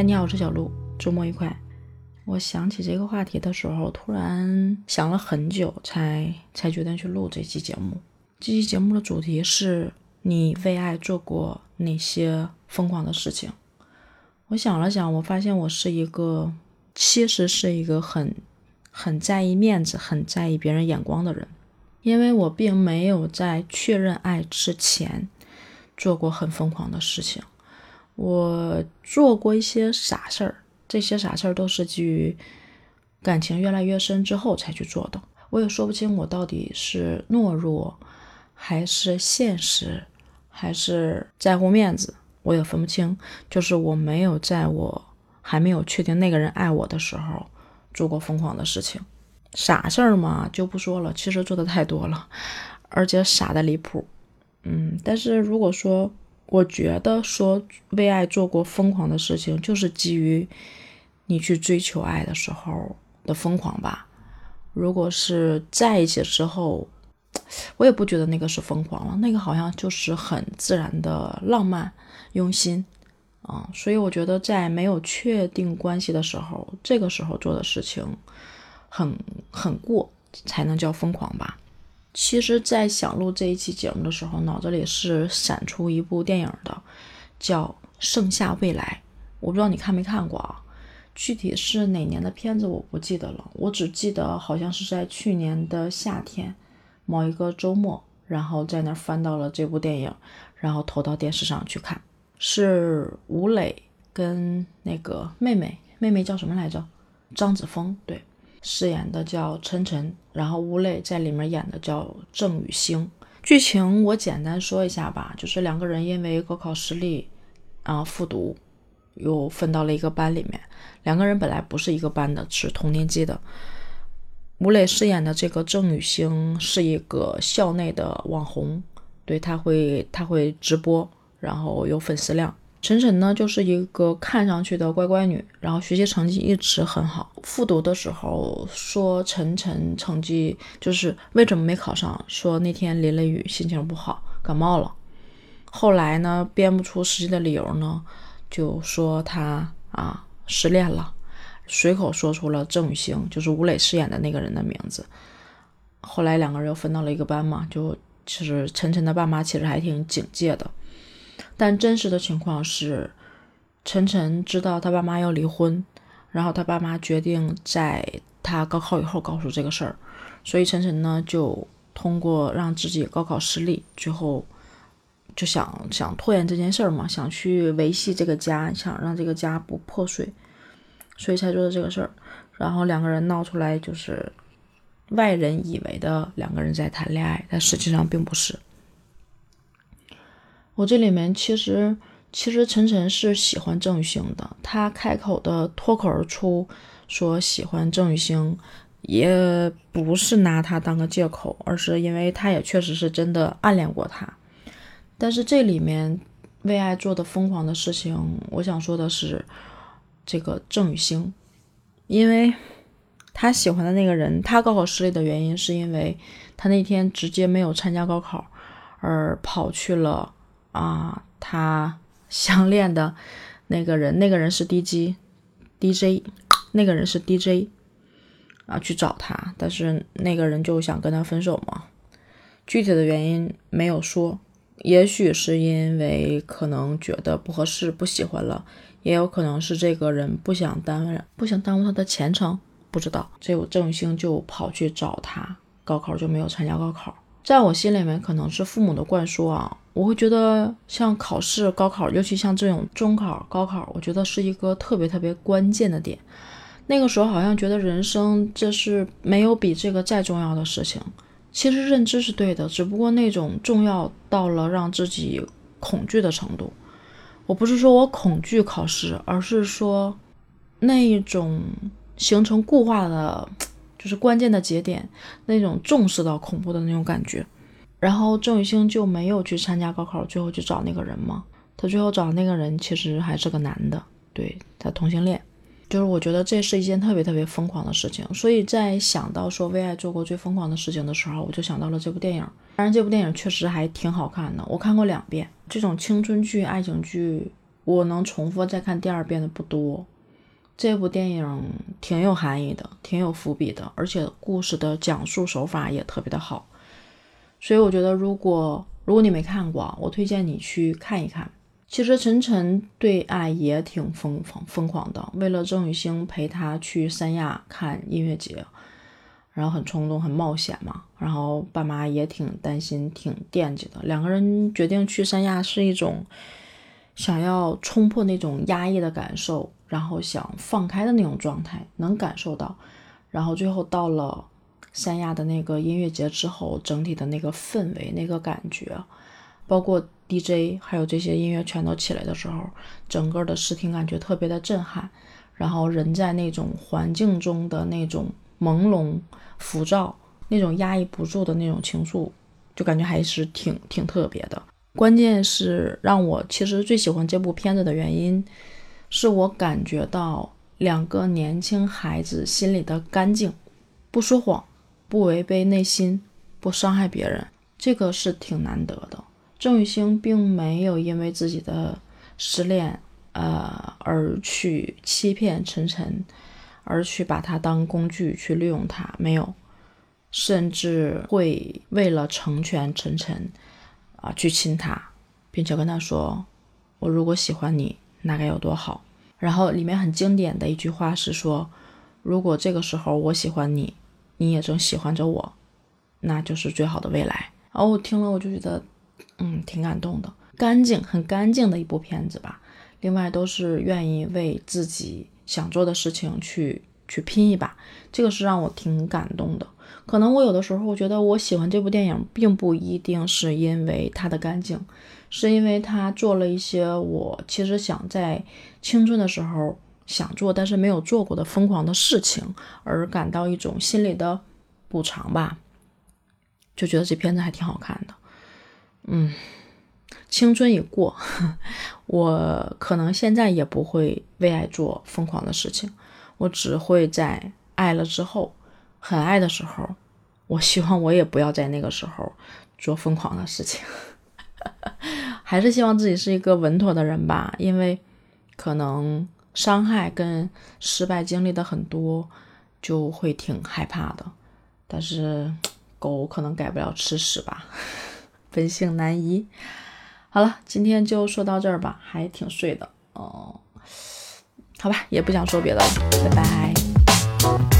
嗨，你好，我是小鹿，周末愉快。我想起这个话题的时候，突然想了很久，才才决定去录这期节目。这期节目的主题是你为爱做过哪些疯狂的事情？我想了想，我发现我是一个，其实是一个很很在意面子、很在意别人眼光的人，因为我并没有在确认爱之前做过很疯狂的事情。我做过一些傻事儿，这些傻事儿都是基于感情越来越深之后才去做的。我也说不清我到底是懦弱，还是现实，还是在乎面子，我也分不清。就是我没有在我还没有确定那个人爱我的时候做过疯狂的事情。傻事儿嘛，就不说了，其实做的太多了，而且傻的离谱。嗯，但是如果说。我觉得说为爱做过疯狂的事情，就是基于你去追求爱的时候的疯狂吧。如果是在一起之后，我也不觉得那个是疯狂了，那个好像就是很自然的浪漫用心啊。所以我觉得在没有确定关系的时候，这个时候做的事情很很过，才能叫疯狂吧。其实，在想录这一期节目的时候，脑子里是闪出一部电影的，叫《盛夏未来》。我不知道你看没看过啊？具体是哪年的片子我不记得了，我只记得好像是在去年的夏天某一个周末，然后在那翻到了这部电影，然后投到电视上去看。是吴磊跟那个妹妹，妹妹叫什么来着？张子枫，对。饰演的叫陈晨，然后吴磊在里面演的叫郑雨星。剧情我简单说一下吧，就是两个人因为高考失利，啊复读，又分到了一个班里面。两个人本来不是一个班的，是同年级的。吴磊饰演的这个郑雨星是一个校内的网红，对他会他会直播，然后有粉丝量。晨晨呢，就是一个看上去的乖乖女，然后学习成绩一直很好。复读的时候说晨晨成绩就是为什么没考上，说那天淋了雨，心情不好，感冒了。后来呢，编不出实际的理由呢，就说他啊失恋了，随口说出了郑雨星，就是吴磊饰演的那个人的名字。后来两个人又分到了一个班嘛，就其实晨晨的爸妈其实还挺警戒的。但真实的情况是，晨晨知道他爸妈要离婚，然后他爸妈决定在他高考以后告诉这个事儿，所以晨晨呢就通过让自己高考失利，最后就想想拖延这件事儿嘛，想去维系这个家，想让这个家不破碎，所以才做的这个事儿。然后两个人闹出来，就是外人以为的两个人在谈恋爱，但实际上并不是。我这里面其实，其实晨晨是喜欢郑雨星的。他开口的脱口而出说喜欢郑雨星，也不是拿他当个借口，而是因为他也确实是真的暗恋过他。但是这里面为爱做的疯狂的事情，我想说的是这个郑雨星，因为他喜欢的那个人，他高考失利的原因是因为他那天直接没有参加高考，而跑去了。啊，他相恋的那个人，那个人是 DJ，DJ，那个人是 DJ，啊，去找他，但是那个人就想跟他分手嘛。具体的原因没有说，也许是因为可能觉得不合适，不喜欢了，也有可能是这个人不想耽误，不想耽误他的前程，不知道。这有郑兴就跑去找他，高考就没有参加高考。在我心里面，可能是父母的灌输啊，我会觉得像考试、高考，尤其像这种中考、高考，我觉得是一个特别特别关键的点。那个时候好像觉得人生这是没有比这个再重要的事情。其实认知是对的，只不过那种重要到了让自己恐惧的程度。我不是说我恐惧考试，而是说那一种形成固化的。就是关键的节点，那种重视到恐怖的那种感觉。然后郑雨欣就没有去参加高考，最后去找那个人吗？他最后找那个人其实还是个男的，对他同性恋。就是我觉得这是一件特别特别疯狂的事情。所以在想到说为爱做过最疯狂的事情的时候，我就想到了这部电影。当然，这部电影确实还挺好看的，我看过两遍。这种青春剧、爱情剧。我能重复再看第二遍的不多。这部电影挺有含义的，挺有伏笔的，而且故事的讲述手法也特别的好。所以我觉得，如果如果你没看过，我推荐你去看一看。其实陈晨对爱也挺疯疯疯狂的，为了郑雨兴陪他去三亚看音乐节，然后很冲动、很冒险嘛。然后爸妈也挺担心、挺惦记的。两个人决定去三亚，是一种想要冲破那种压抑的感受，然后想放开的那种状态，能感受到。然后最后到了三亚的那个音乐节之后，整体的那个氛围、那个感觉，包括。DJ 还有这些音乐全都起来的时候，整个的视听感觉特别的震撼。然后人在那种环境中的那种朦胧、浮躁、那种压抑不住的那种情愫，就感觉还是挺挺特别的。关键是让我其实最喜欢这部片子的原因，是我感觉到两个年轻孩子心里的干净，不说谎，不违背内心，不伤害别人，这个是挺难得的。郑雨星并没有因为自己的失恋，呃，而去欺骗陈晨，而去把他当工具去利用他，没有，甚至会为了成全陈晨，啊，去亲他，并且跟他说：“我如果喜欢你，那该有多好。”然后里面很经典的一句话是说：“如果这个时候我喜欢你，你也正喜欢着我，那就是最好的未来。”然后我听了，我就觉得。嗯，挺感动的，干净，很干净的一部片子吧。另外都是愿意为自己想做的事情去去拼一把，这个是让我挺感动的。可能我有的时候我觉得我喜欢这部电影，并不一定是因为它的干净，是因为他做了一些我其实想在青春的时候想做但是没有做过的疯狂的事情，而感到一种心理的补偿吧。就觉得这片子还挺好看的。嗯，青春已过，我可能现在也不会为爱做疯狂的事情，我只会在爱了之后，很爱的时候，我希望我也不要在那个时候做疯狂的事情，还是希望自己是一个稳妥的人吧，因为可能伤害跟失败经历的很多，就会挺害怕的，但是狗可能改不了吃屎吧。本性难移。好了，今天就说到这儿吧，还挺睡的哦。好吧，也不想说别的了，拜拜。